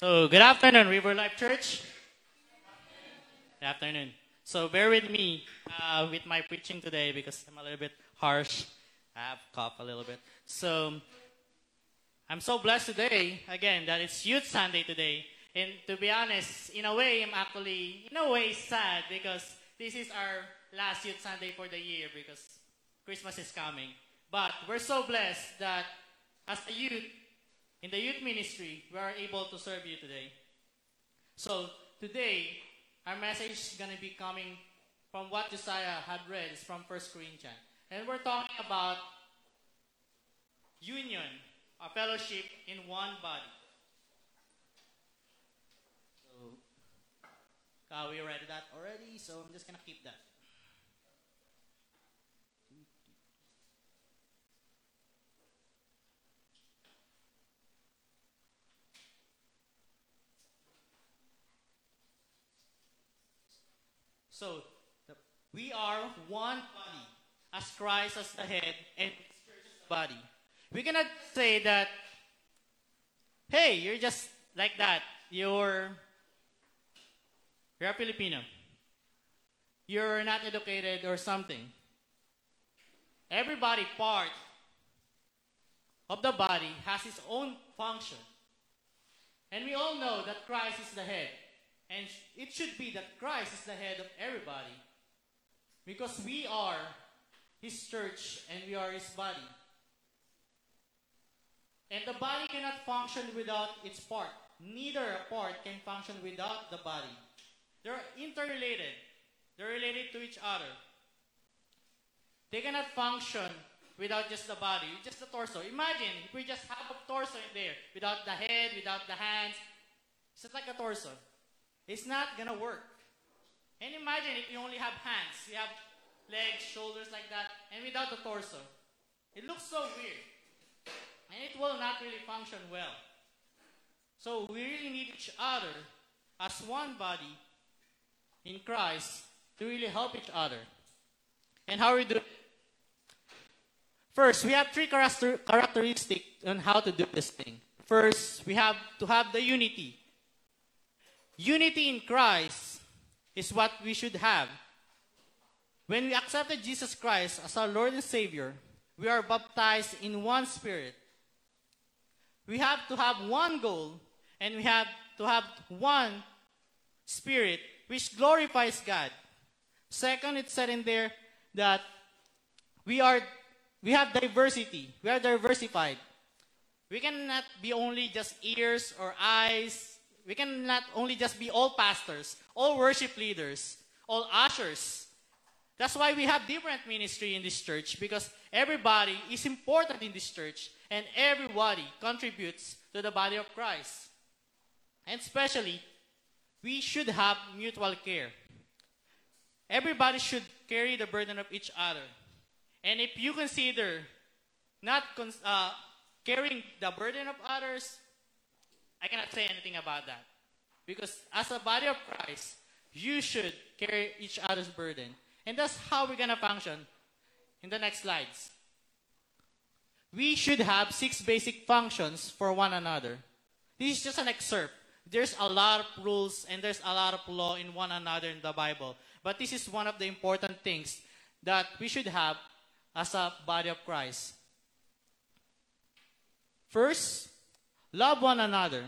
So, good afternoon, River Life Church. Good afternoon. So, bear with me uh, with my preaching today because I'm a little bit harsh. I have cough a little bit. So, I'm so blessed today, again, that it's Youth Sunday today. And to be honest, in a way, I'm actually, in a way, sad because this is our last Youth Sunday for the year because Christmas is coming. But we're so blessed that as a youth, in the youth ministry, we are able to serve you today. So today, our message is going to be coming from what Josiah had read is from 1 Corinthians. And we're talking about union, a fellowship in one body. So, uh, we read that already, so I'm just going to keep that. So, we are one body, as Christ as the head and the body. We cannot say that, hey, you're just like that. You're, you're a Filipino. You're not educated or something. Everybody part of the body has its own function. And we all know that Christ is the head. And it should be that Christ is the head of everybody. Because we are His church and we are His body. And the body cannot function without its part. Neither a part can function without the body. They're interrelated. They're related to each other. They cannot function without just the body, just the torso. Imagine if we just have a torso in there, without the head, without the hands. It's just like a torso. It's not gonna work. And imagine if you only have hands, you have legs, shoulders like that, and without the torso. It looks so weird. And it will not really function well. So we really need each other as one body in Christ to really help each other. And how we do? First, we have three characteristics on how to do this thing. First, we have to have the unity. Unity in Christ is what we should have. When we accepted Jesus Christ as our Lord and Savior, we are baptized in one spirit. We have to have one goal and we have to have one spirit which glorifies God. Second, it said in there that we are we have diversity. We are diversified. We cannot be only just ears or eyes. We cannot only just be all pastors, all worship leaders, all ushers. That's why we have different ministry in this church because everybody is important in this church and everybody contributes to the body of Christ. And especially, we should have mutual care. Everybody should carry the burden of each other. And if you consider not uh, carrying the burden of others, I cannot say anything about that. Because as a body of Christ, you should carry each other's burden. And that's how we're going to function in the next slides. We should have six basic functions for one another. This is just an excerpt. There's a lot of rules and there's a lot of law in one another in the Bible. But this is one of the important things that we should have as a body of Christ. First, love one another.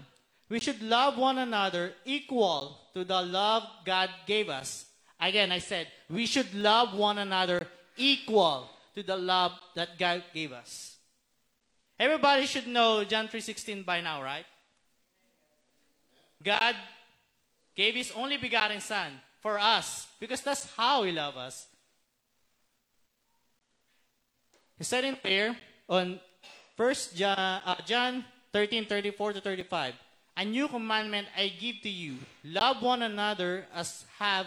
We should love one another equal to the love God gave us. Again, I said, we should love one another equal to the love that God gave us. Everybody should know John 3:16 by now, right? God gave his only begotten son for us because that's how he loved us. He said in there on First John, uh, John 13, 34 to 35, A new commandment I give to you, love one another as have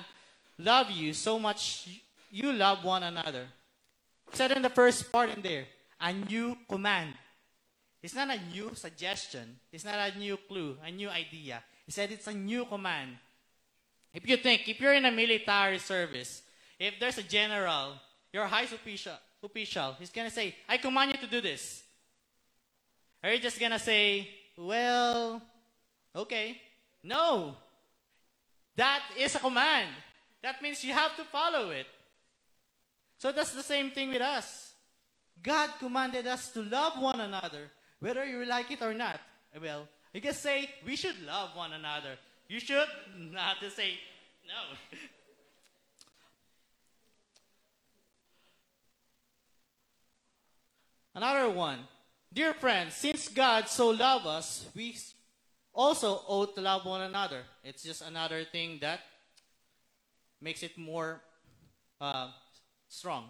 loved you so much you love one another. He said in the first part in there, a new command. It's not a new suggestion. It's not a new clue, a new idea. He said it's a new command. If you think, if you're in a military service, if there's a general, your high official, official, he's gonna say, I command you to do this. Are you just gonna say, well, Okay. No. That is a command. That means you have to follow it. So that's the same thing with us. God commanded us to love one another, whether you like it or not. Well, you can say we should love one another. You should not to say no. Another one. Dear friends, since God so loved us, we also ought to love one another. It's just another thing that makes it more uh, strong.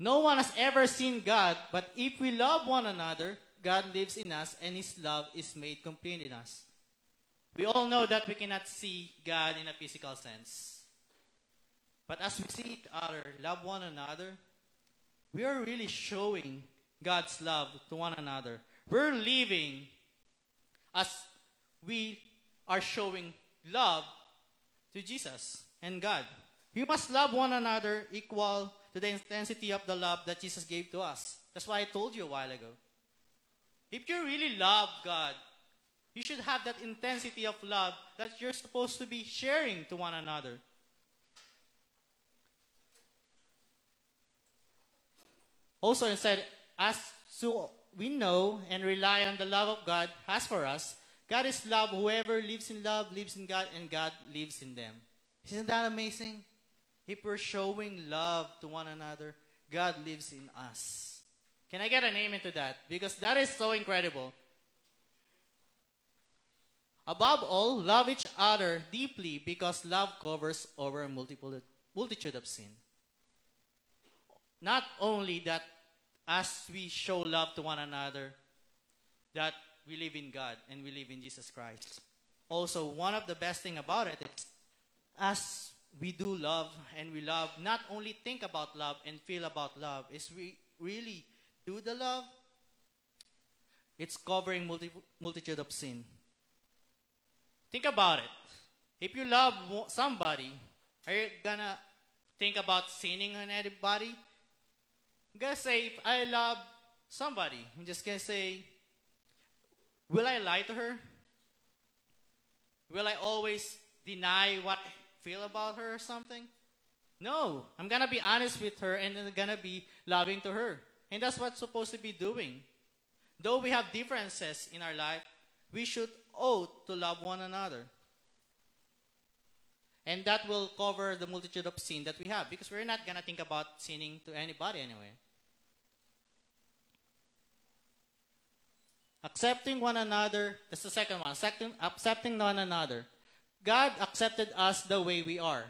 No one has ever seen God, but if we love one another, God lives in us and his love is made complete in us. We all know that we cannot see God in a physical sense. But as we see each other, love one another, we are really showing God's love to one another. We're living as we are showing love to Jesus and God. We must love one another equal to the intensity of the love that Jesus gave to us. That's why I told you a while ago. If you really love God, you should have that intensity of love that you're supposed to be sharing to one another. Also, instead, as so we know and rely on the love of God has for us, God is love. Whoever lives in love lives in God, and God lives in them. Isn't that amazing? If we're showing love to one another, God lives in us. Can I get a name into that? Because that is so incredible. Above all, love each other deeply because love covers over a multitude of sin. Not only that, as we show love to one another, that we live in God and we live in Jesus Christ. Also, one of the best thing about it is, as we do love and we love, not only think about love and feel about love, is we really do the love. It's covering multi- multitude of sin. Think about it. If you love somebody, are you gonna think about sinning on anybody? Gonna say, if I love somebody, I'm just gonna say, will I lie to her? Will I always deny what I feel about her or something? No, I'm gonna be honest with her and I'm gonna be loving to her. And that's what's supposed to be doing. Though we have differences in our life, we should oath to love one another. And that will cover the multitude of sin that we have because we're not to think about sinning to anybody anyway. Accepting one another, that's the second one. Second, accepting one another. God accepted us the way we are.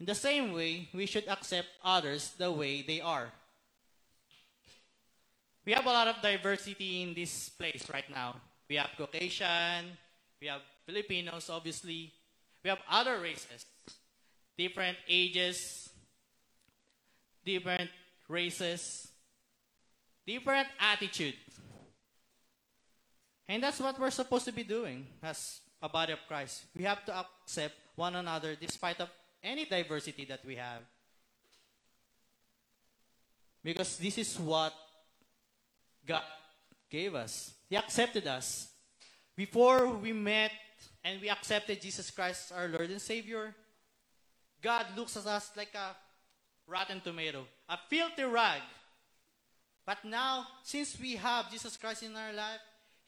In the same way, we should accept others the way they are. We have a lot of diversity in this place right now. We have Caucasian, we have Filipinos, obviously. We have other races, different ages, different races, different attitude. And that's what we're supposed to be doing as a body of Christ. We have to accept one another despite of any diversity that we have. Because this is what God gave us. He accepted us. Before we met and we accepted Jesus Christ as our Lord and Savior, God looks at us like a rotten tomato, a filthy rag. But now, since we have Jesus Christ in our life,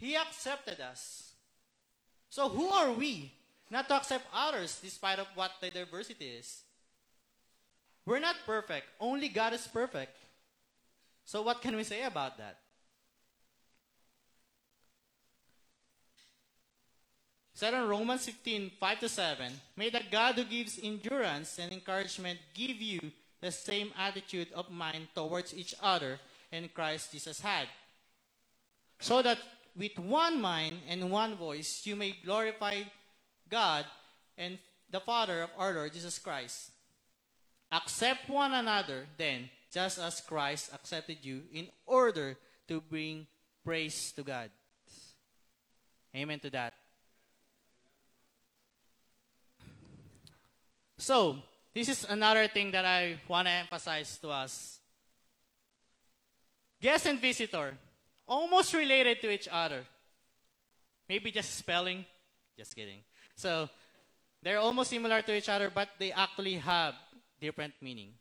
He accepted us. So who are we not to accept others despite of what the diversity is? We're not perfect. Only God is perfect. So what can we say about that? Said in Romans 15, 5 to 7, May the God who gives endurance and encouragement give you the same attitude of mind towards each other in Christ Jesus had. So that with one mind and one voice you may glorify God and the Father of our Lord Jesus Christ. Accept one another then, just as Christ accepted you, in order to bring praise to God. Amen to that. So, this is another thing that I want to emphasize to us. Guest and visitor, almost related to each other. Maybe just spelling. Just kidding. So, they're almost similar to each other, but they actually have different meaning.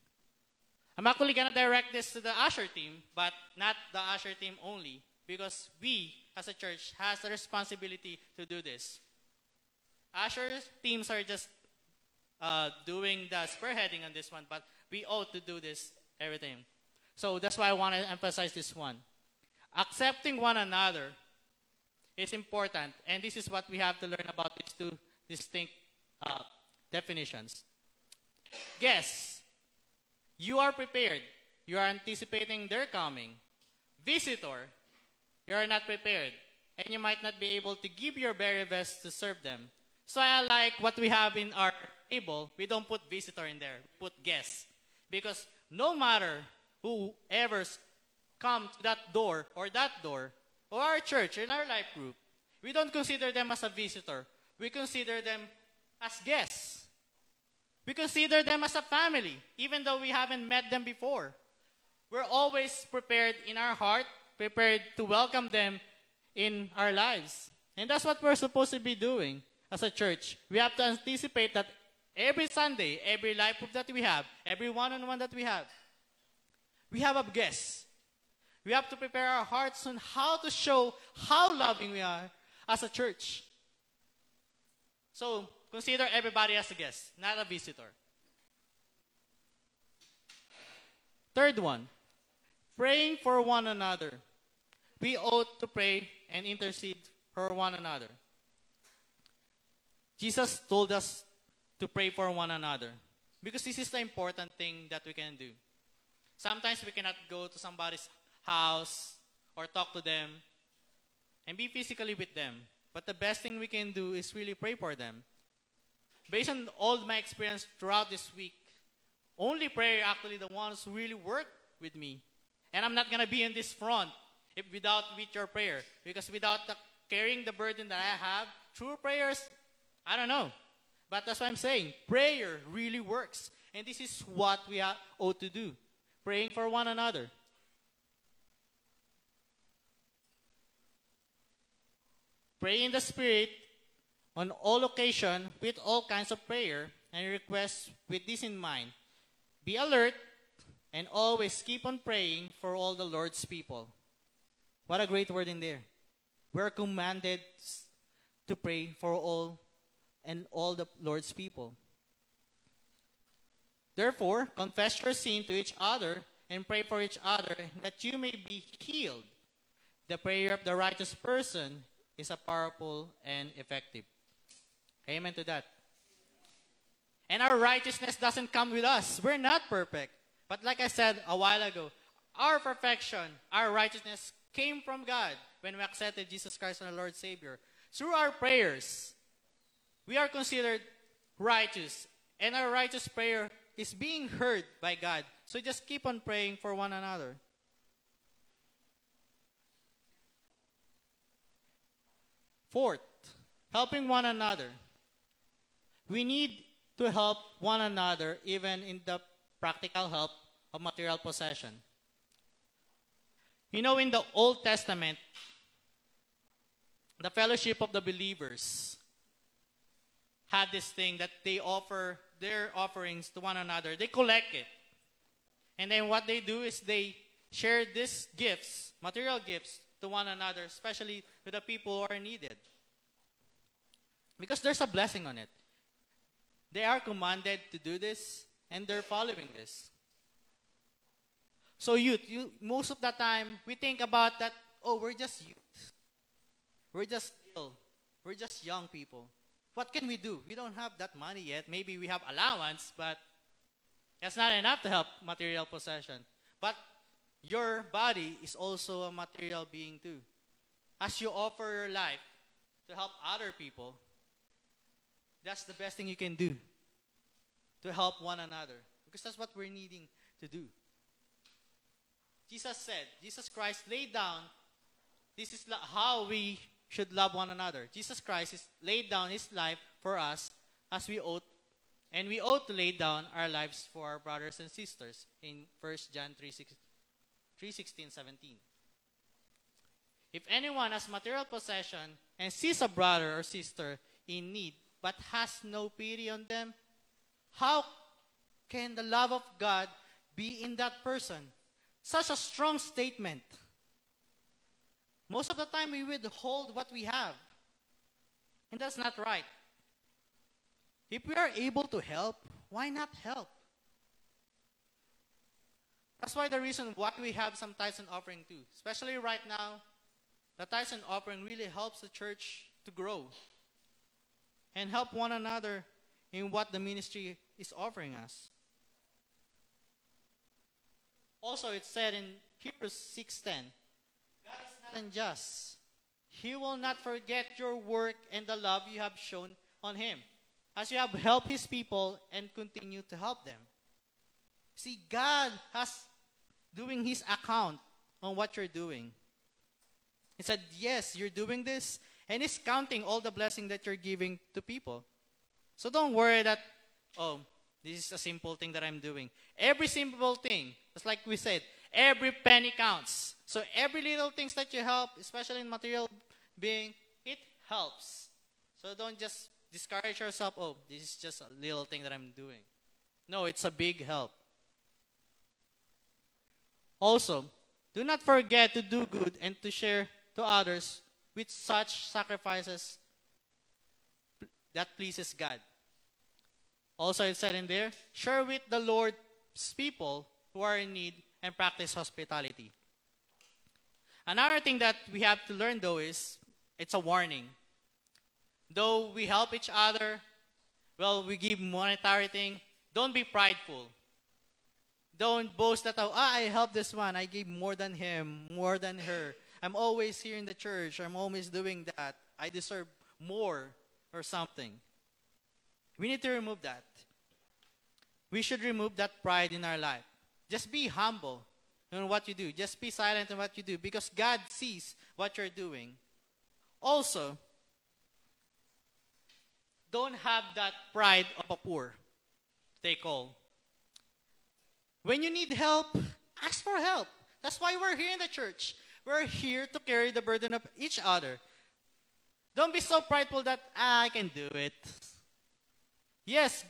I'm actually gonna direct this to the usher team, but not the usher team only, because we, as a church, has the responsibility to do this. Usher teams are just uh, doing the spearheading on this one, but we ought to do this everything. So that's why I want to emphasize this one. Accepting one another is important, and this is what we have to learn about these two distinct uh, definitions. Guess, you are prepared. You are anticipating their coming. Visitor, you are not prepared, and you might not be able to give your very best to serve them. So I like what we have in our table. We don't put visitor in there. We put guest. Because no matter whoever's come to that door or that door or our church in our life group, we don't consider them as a visitor. We consider them as guests. We consider them as a family, even though we haven't met them before. We're always prepared in our heart, prepared to welcome them in our lives. And that's what we're supposed to be doing as a church. We have to anticipate that every Sunday, every life group that we have, every one on one that we have, we have a guest. We have to prepare our hearts on how to show how loving we are as a church. So consider everybody as a guest, not a visitor. Third one, praying for one another. We ought to pray and intercede for one another. Jesus told us to pray for one another because this is the important thing that we can do. Sometimes we cannot go to somebody's house or talk to them and be physically with them. But the best thing we can do is really pray for them. Based on all my experience throughout this week, only prayer actually the ones who really work with me. And I'm not gonna be in this front if without with your prayer. Because without the, carrying the burden that I have, through prayers, I don't know. But that's what I'm saying. Prayer really works. And this is what we are ought to do. Praying for one another. Pray in the Spirit on all occasion with all kinds of prayer and requests with this in mind. Be alert and always keep on praying for all the Lord's people. What a great word in there. We're commanded to pray for all and all the Lord's people. Therefore, confess your sin to each other and pray for each other that you may be healed. The prayer of the righteous person is a powerful and effective. Amen to that. And our righteousness doesn't come with us. We're not perfect. But like I said a while ago, our perfection, our righteousness came from God when we accepted Jesus Christ as our Lord Savior. Through our prayers, we are considered righteous. And our righteous prayer is being heard by God. So just keep on praying for one another. Fourth, helping one another. We need to help one another even in the practical help of material possession. You know, in the Old Testament, the fellowship of the believers had this thing that they offer their offerings to one another. They collect it. And then what they do is they share these gifts, material gifts, to one another, especially to the people who are needed. Because there's a blessing on it. They are commanded to do this, and they're following this. So, youth, you, most of the time, we think about that, oh, we're just youth. We're just ill. We're just young people. What can we do? We don't have that money yet. Maybe we have allowance, but that's not enough to help material possession. But your body is also a material being too. As you offer your life to help other people, that's the best thing you can do to help one another. Because that's what we're needing to do. Jesus said, Jesus Christ laid down, this is how we should love one another. Jesus Christ laid down his life for us as we ought, and we ought to lay down our lives for our brothers and sisters in 1 John 3, 3 16, 17. If anyone has material possession and sees a brother or sister in need but has no pity on them, how can the love of God be in that person? Such a strong statement. Most of the time, we withhold what we have. And that's not right. If we are able to help, why not help? That's why the reason why we have some tithes and offering too. Especially right now, the tithes and offering really helps the church to grow and help one another in what the ministry is offering us. Also, it's said in Hebrews 6:10, God is not unjust. He will not forget your work and the love you have shown on him, as you have helped his people and continue to help them. See, God has doing his account on what you're doing. He said, Yes, you're doing this, and he's counting all the blessing that you're giving to people. So don't worry that, oh, this is a simple thing that I'm doing. Every simple thing, just like we said, every penny counts. So every little things that you help, especially in material being, it helps. So don't just discourage yourself, oh, this is just a little thing that I'm doing. No, it's a big help. Also, do not forget to do good and to share to others with such sacrifices that pleases God. Also, it said in there, share with the Lord's people who are in need and practice hospitality. Another thing that we have to learn, though, is it's a warning. Though we help each other, well, we give monetary thing, don't be prideful. Don't boast that, oh, ah, I helped this one. I gave more than him, more than her. I'm always here in the church. I'm always doing that. I deserve more or something. We need to remove that. We should remove that pride in our life. Just be humble in what you do. Just be silent in what you do because God sees what you're doing. Also, don't have that pride of a poor. Take all. When you need help, ask for help. That's why we're here in the church. We're here to carry the burden of each other. Don't be so prideful that ah, I can do it. Yes,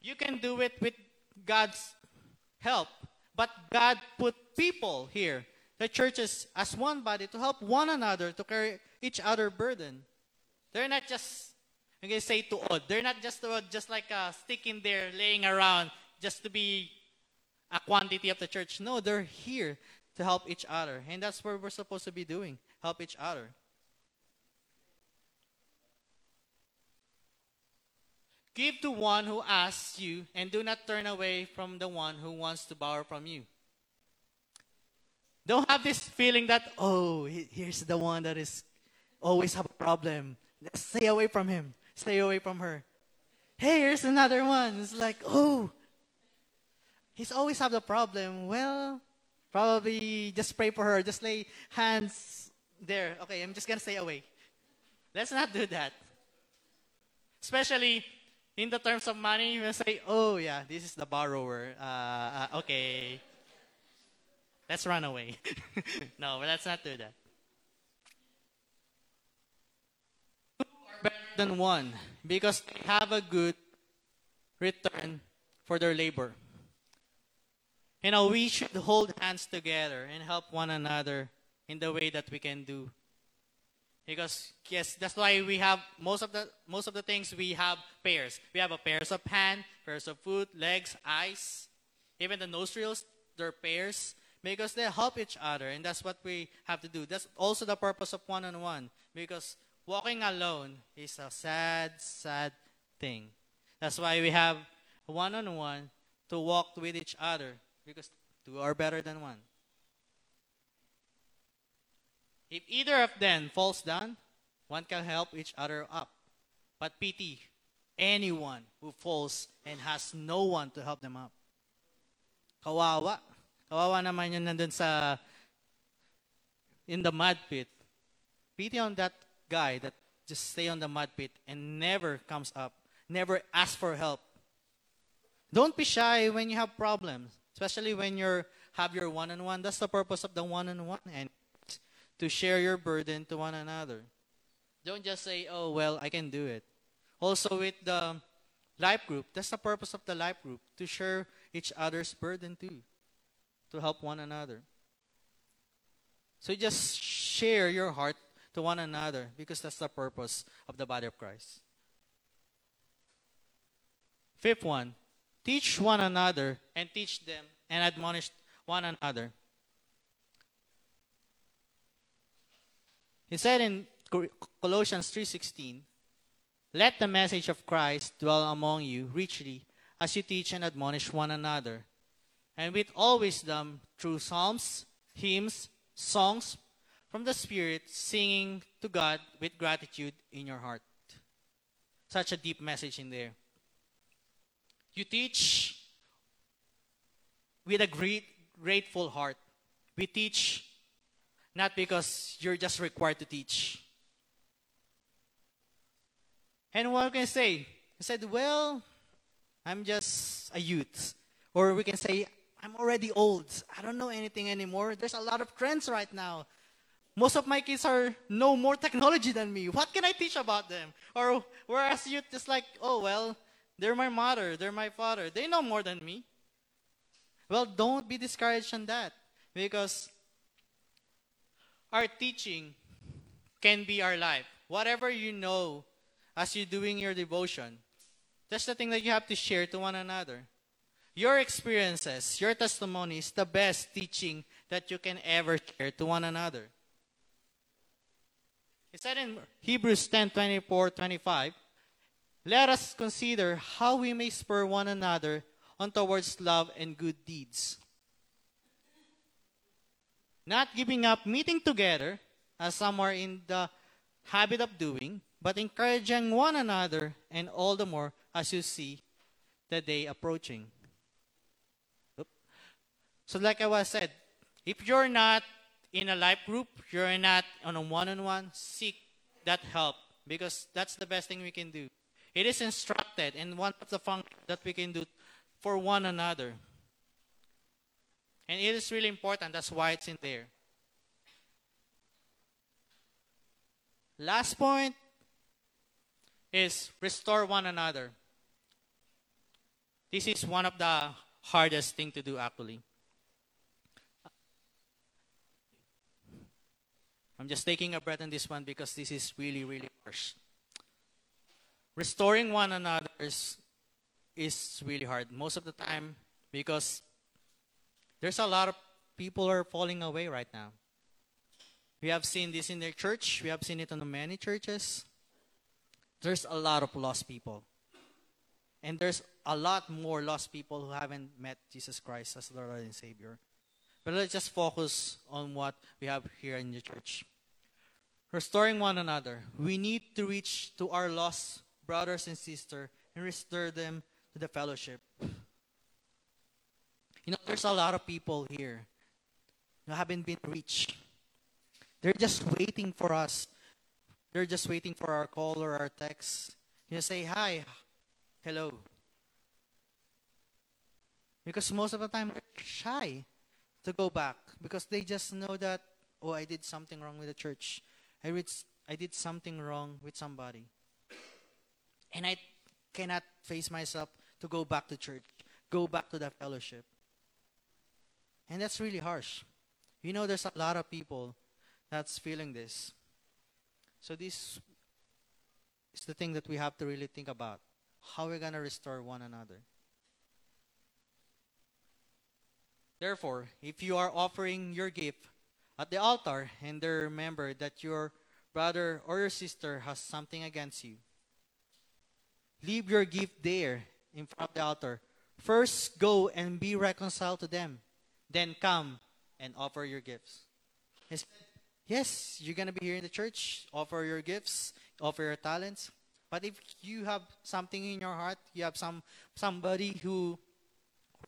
you can do it with God's help. But God put people here, the churches, as one body to help one another to carry each other burden. They're not just, I'm going to say to odd, they're not just, uh, just like a stick in there laying around just to be a quantity of the church. No, they're here to help each other. And that's what we're supposed to be doing help each other. Give to one who asks you, and do not turn away from the one who wants to borrow from you. Don't have this feeling that, oh, here's the one that is always have a problem. Stay away from him. Stay away from her. Hey, here's another one. It's like, oh, he's always have the problem. Well, probably just pray for her. Just lay hands there. Okay, I'm just gonna stay away. Let's not do that. Especially in the terms of money, you will say, "Oh yeah, this is the borrower." Uh, uh, okay, let's run away. no, let's not do that. Two are better than one because they have a good return for their labor. You uh, know, we should hold hands together and help one another in the way that we can do. Because yes, that's why we have most of the most of the things we have pairs. We have a pairs of hand, pairs of foot, legs, eyes, even the nostrils, they're pairs because they help each other and that's what we have to do. That's also the purpose of one-on-one because walking alone is a sad, sad thing. That's why we have one-on-one to walk with each other because two are better than one. If either of them falls down, one can help each other up. But pity anyone who falls and has no one to help them up. Kawawa. Kawawa naman yun nandun sa in the mud pit. Pity on that guy that just stay on the mud pit and never comes up, never ask for help. Don't be shy when you have problems especially when you have your one-on-one. That's the purpose of the one-on-one, and to share your burden to one another. Don't just say, oh, well, I can do it. Also, with the life group, that's the purpose of the life group to share each other's burden too, to help one another. So just share your heart to one another because that's the purpose of the body of Christ. Fifth one, teach one another and teach them and admonish one another. He said in Colossians 3:16, "Let the message of Christ dwell among you richly as you teach and admonish one another, and with all wisdom through psalms, hymns, songs from the Spirit, singing to God with gratitude in your heart." Such a deep message in there. You teach with a great, grateful heart. We teach not because you're just required to teach. And what can I say? I said, well, I'm just a youth. Or we can say, I'm already old. I don't know anything anymore. There's a lot of trends right now. Most of my kids are no more technology than me. What can I teach about them? Or whereas youth is like, oh well, they're my mother, they're my father. They know more than me. Well, don't be discouraged on that because our teaching can be our life. Whatever you know as you're doing your devotion, that's the thing that you have to share to one another. Your experiences, your testimony is the best teaching that you can ever share to one another. It said in Hebrews 10 24 25, let us consider how we may spur one another on towards love and good deeds. Not giving up meeting together, as some are in the habit of doing, but encouraging one another, and all the more as you see the day approaching. So, like I was said, if you're not in a life group, you're not on a one on one, seek that help because that's the best thing we can do. It is instructed, and one of the functions that we can do for one another. And it is really important. That's why it's in there. Last point is restore one another. This is one of the hardest thing to do actually. I'm just taking a breath on this one because this is really, really harsh restoring one another is, is really hard most of the time because there's a lot of people are falling away right now. We have seen this in the church. We have seen it in many churches. There's a lot of lost people. And there's a lot more lost people who haven't met Jesus Christ as Lord and Savior. But let's just focus on what we have here in the church. Restoring one another. We need to reach to our lost brothers and sisters and restore them to the fellowship. You know, there's a lot of people here who haven't been reached. They're just waiting for us. They're just waiting for our call or our text. You know, say, hi, hello. Because most of the time they're shy to go back because they just know that, oh, I did something wrong with the church. I, I did something wrong with somebody. And I cannot face myself to go back to church, go back to that fellowship. And that's really harsh. You know, there's a lot of people that's feeling this. So, this is the thing that we have to really think about how we're going to restore one another. Therefore, if you are offering your gift at the altar and they remember that your brother or your sister has something against you, Leave your gift there in front of the altar. First, go and be reconciled to them. Then come and offer your gifts. Said, yes, you're going to be here in the church. Offer your gifts, offer your talents. But if you have something in your heart, you have some somebody who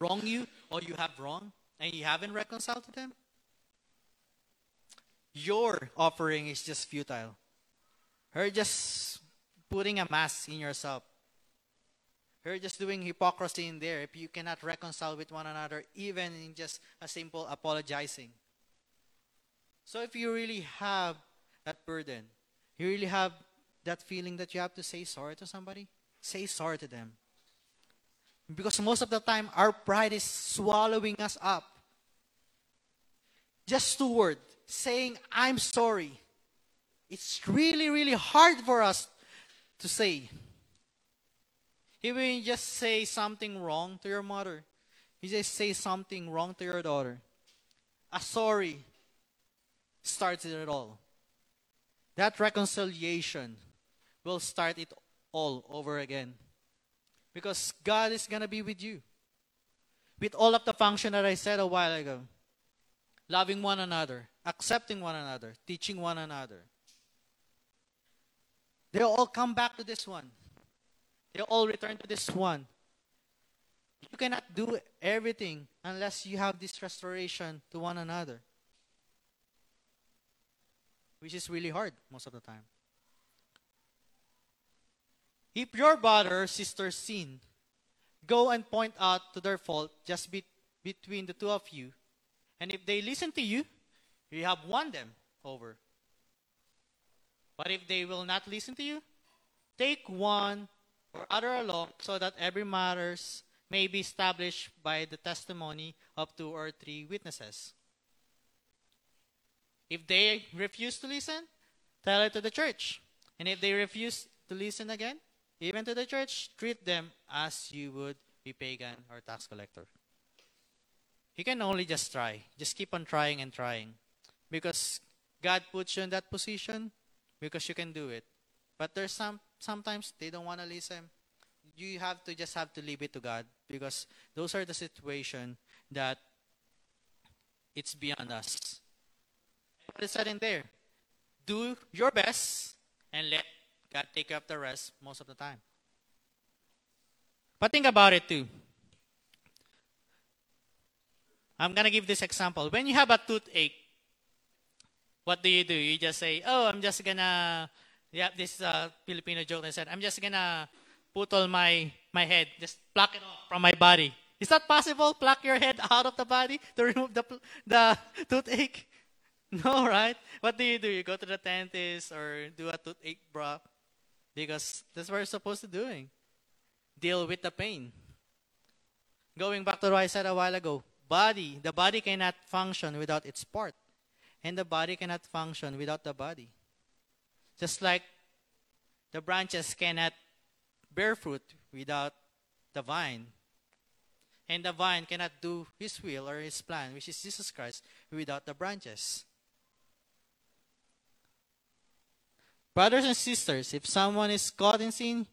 wronged you or you have wrong and you haven't reconciled to them, your offering is just futile. You're just putting a mask in yourself. You're just doing hypocrisy in there if you cannot reconcile with one another, even in just a simple apologizing. So if you really have that burden, you really have that feeling that you have to say sorry to somebody, say sorry to them. Because most of the time, our pride is swallowing us up. Just two words saying, I'm sorry. It's really, really hard for us to say. Even you just say something wrong to your mother, you just say something wrong to your daughter. A sorry starts it all. That reconciliation will start it all over again. Because God is going to be with you. With all of the function that I said a while ago. Loving one another, accepting one another, teaching one another. They all come back to this one. They all return to this one. You cannot do everything unless you have this restoration to one another. Which is really hard most of the time. If your brother or sister sin, go and point out to their fault just be- between the two of you. And if they listen to you, you have won them over. But if they will not listen to you, take one or other law so that every matters may be established by the testimony of two or three witnesses. If they refuse to listen, tell it to the church. And if they refuse to listen again, even to the church, treat them as you would be pagan or tax collector. You can only just try. Just keep on trying and trying. Because God puts you in that position because you can do it. But there's some sometimes they don't want to listen. You have to just have to leave it to God because those are the situation that it's beyond us. Is said in there? Do your best and let God take up the rest most of the time. But think about it too. I'm going to give this example. When you have a toothache, what do you do? You just say, oh, I'm just going to, yeah, this is a Filipino joke. I said, I'm just going to put all my, my head, just pluck it off from my body. Is that possible? Pluck your head out of the body to remove the, the toothache? No, right? What do you do? You go to the dentist or do a toothache broth because that's what you're supposed to doing. Deal with the pain. Going back to what I said a while ago, body, the body cannot function without its part. And the body cannot function without the body. Just like the branches cannot bear fruit without the vine. And the vine cannot do his will or his plan, which is Jesus Christ, without the branches. Brothers and sisters, if someone is caught in sin,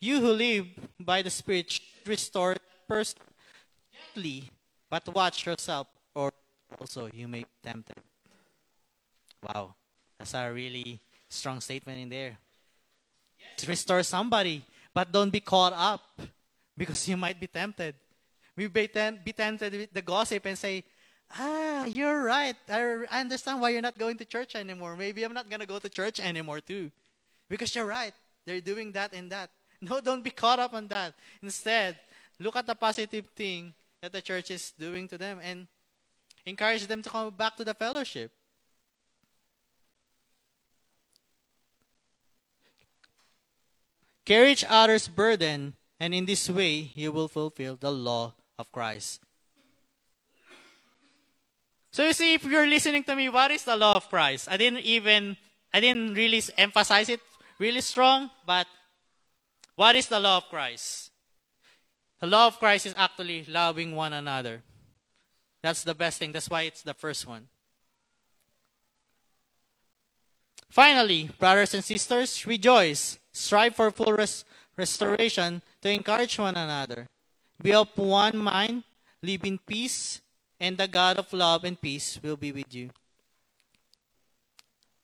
you who live by the Spirit should restore person gently, but watch yourself, or also you may be tempted. Wow, that's a really strong statement in there. Yes, restore somebody, but don't be caught up because you might be tempted. We be, be tempted with the gossip and say, Ah, you're right. I, I understand why you're not going to church anymore. Maybe I'm not going to go to church anymore too. Because you're right. They're doing that and that. No, don't be caught up on that. Instead, look at the positive thing that the church is doing to them and encourage them to come back to the fellowship. Carry each other's burden, and in this way you will fulfill the law of Christ. So you see, if you're listening to me, what is the law of Christ? I didn't even, I didn't really emphasize it really strong, but what is the law of Christ? The law of Christ is actually loving one another. That's the best thing. That's why it's the first one. Finally, brothers and sisters, rejoice. Strive for full res- restoration to encourage one another. Be of one mind, live in peace, and the God of love and peace will be with you.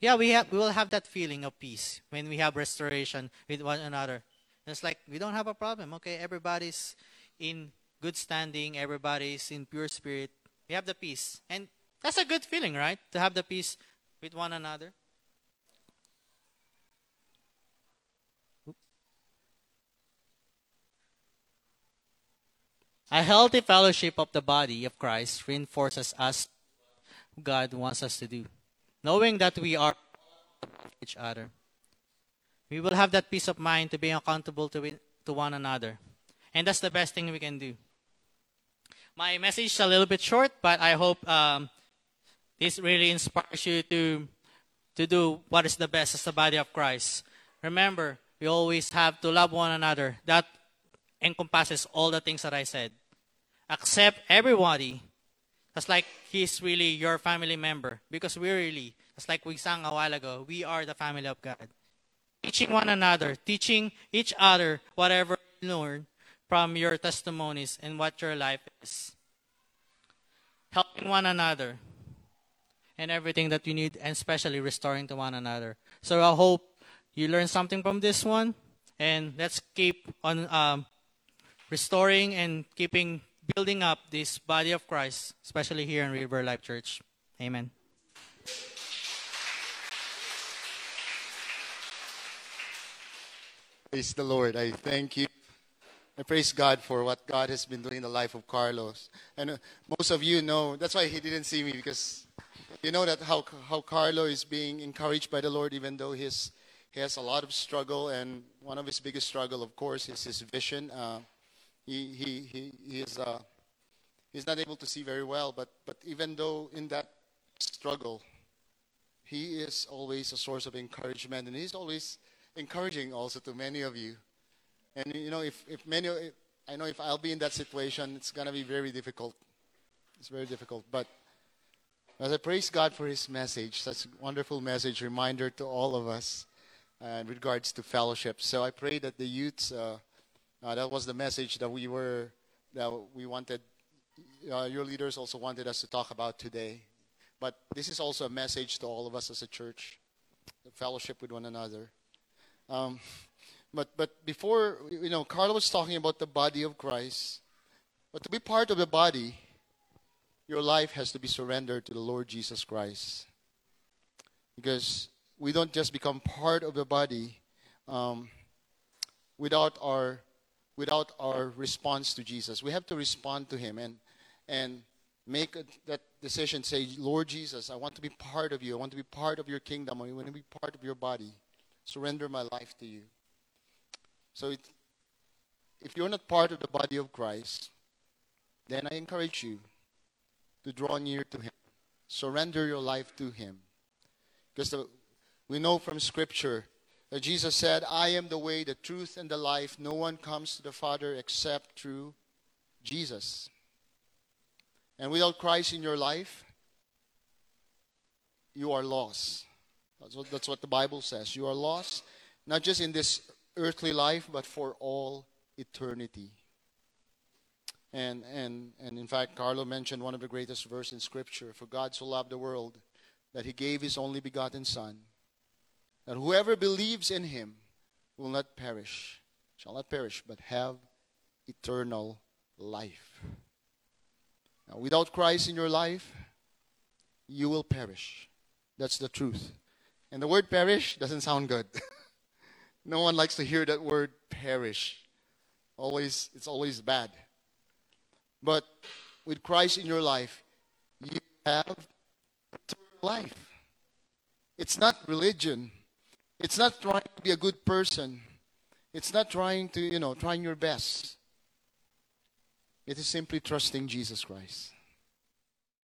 Yeah, we have we will have that feeling of peace when we have restoration with one another. It's like we don't have a problem. Okay, everybody's in good standing, everybody's in pure spirit. We have the peace. And that's a good feeling, right? To have the peace with one another. A healthy fellowship of the body of Christ reinforces us God wants us to do. knowing that we are each other. We will have that peace of mind to be accountable to, to one another. And that's the best thing we can do. My message is a little bit short, but I hope um, this really inspires you to, to do what is the best as the body of Christ. Remember, we always have to love one another. That encompasses all the things that I said. Accept everybody That's like he's really your family member. Because we really, just like we sang a while ago, we are the family of God. Teaching one another, teaching each other whatever you learn from your testimonies and what your life is. Helping one another and everything that you need, and especially restoring to one another. So I hope you learn something from this one, and let's keep on um, restoring and keeping building up this body of Christ, especially here in River Life Church. Amen. Praise the Lord. I thank you. I praise God for what God has been doing in the life of Carlos. And uh, most of you know, that's why he didn't see me because you know that how, how Carlo is being encouraged by the Lord, even though he's, he has a lot of struggle. And one of his biggest struggle, of course, is his vision. Uh, he, he, he, he is, uh, he's not able to see very well, but, but even though in that struggle, he is always a source of encouragement, and he's always encouraging also to many of you. And you know, if, if many, if, I know if I'll be in that situation, it's gonna be very difficult. It's very difficult. But as I praise God for His message, such a wonderful message, reminder to all of us uh, in regards to fellowship. So I pray that the youths, uh, uh, that was the message that we were, that we wanted, uh, your leaders also wanted us to talk about today. But this is also a message to all of us as a church, the fellowship with one another. Um, but but before you know, Carlo was talking about the body of Christ. But to be part of the body, your life has to be surrendered to the Lord Jesus Christ. Because we don't just become part of the body um, without our without our response to Jesus. We have to respond to Him and and make a, that decision. Say, Lord Jesus, I want to be part of you. I want to be part of your kingdom. I want to be part of your body. Surrender my life to you. So, it, if you're not part of the body of Christ, then I encourage you to draw near to Him. Surrender your life to Him. Because the, we know from Scripture Jesus said, I am the way, the truth, and the life. No one comes to the Father except through Jesus. And without Christ in your life, you are lost. That's what, that's what the Bible says. You are lost, not just in this earthly life, but for all eternity. And, and, and in fact, Carlo mentioned one of the greatest verses in Scripture For God so loved the world that he gave his only begotten Son, that whoever believes in him will not perish, shall not perish, but have eternal life. Now, without Christ in your life, you will perish. That's the truth. And the word perish doesn't sound good. no one likes to hear that word perish. Always, it's always bad. But with Christ in your life, you have eternal life. It's not religion. It's not trying to be a good person. It's not trying to, you know, trying your best. It is simply trusting Jesus Christ.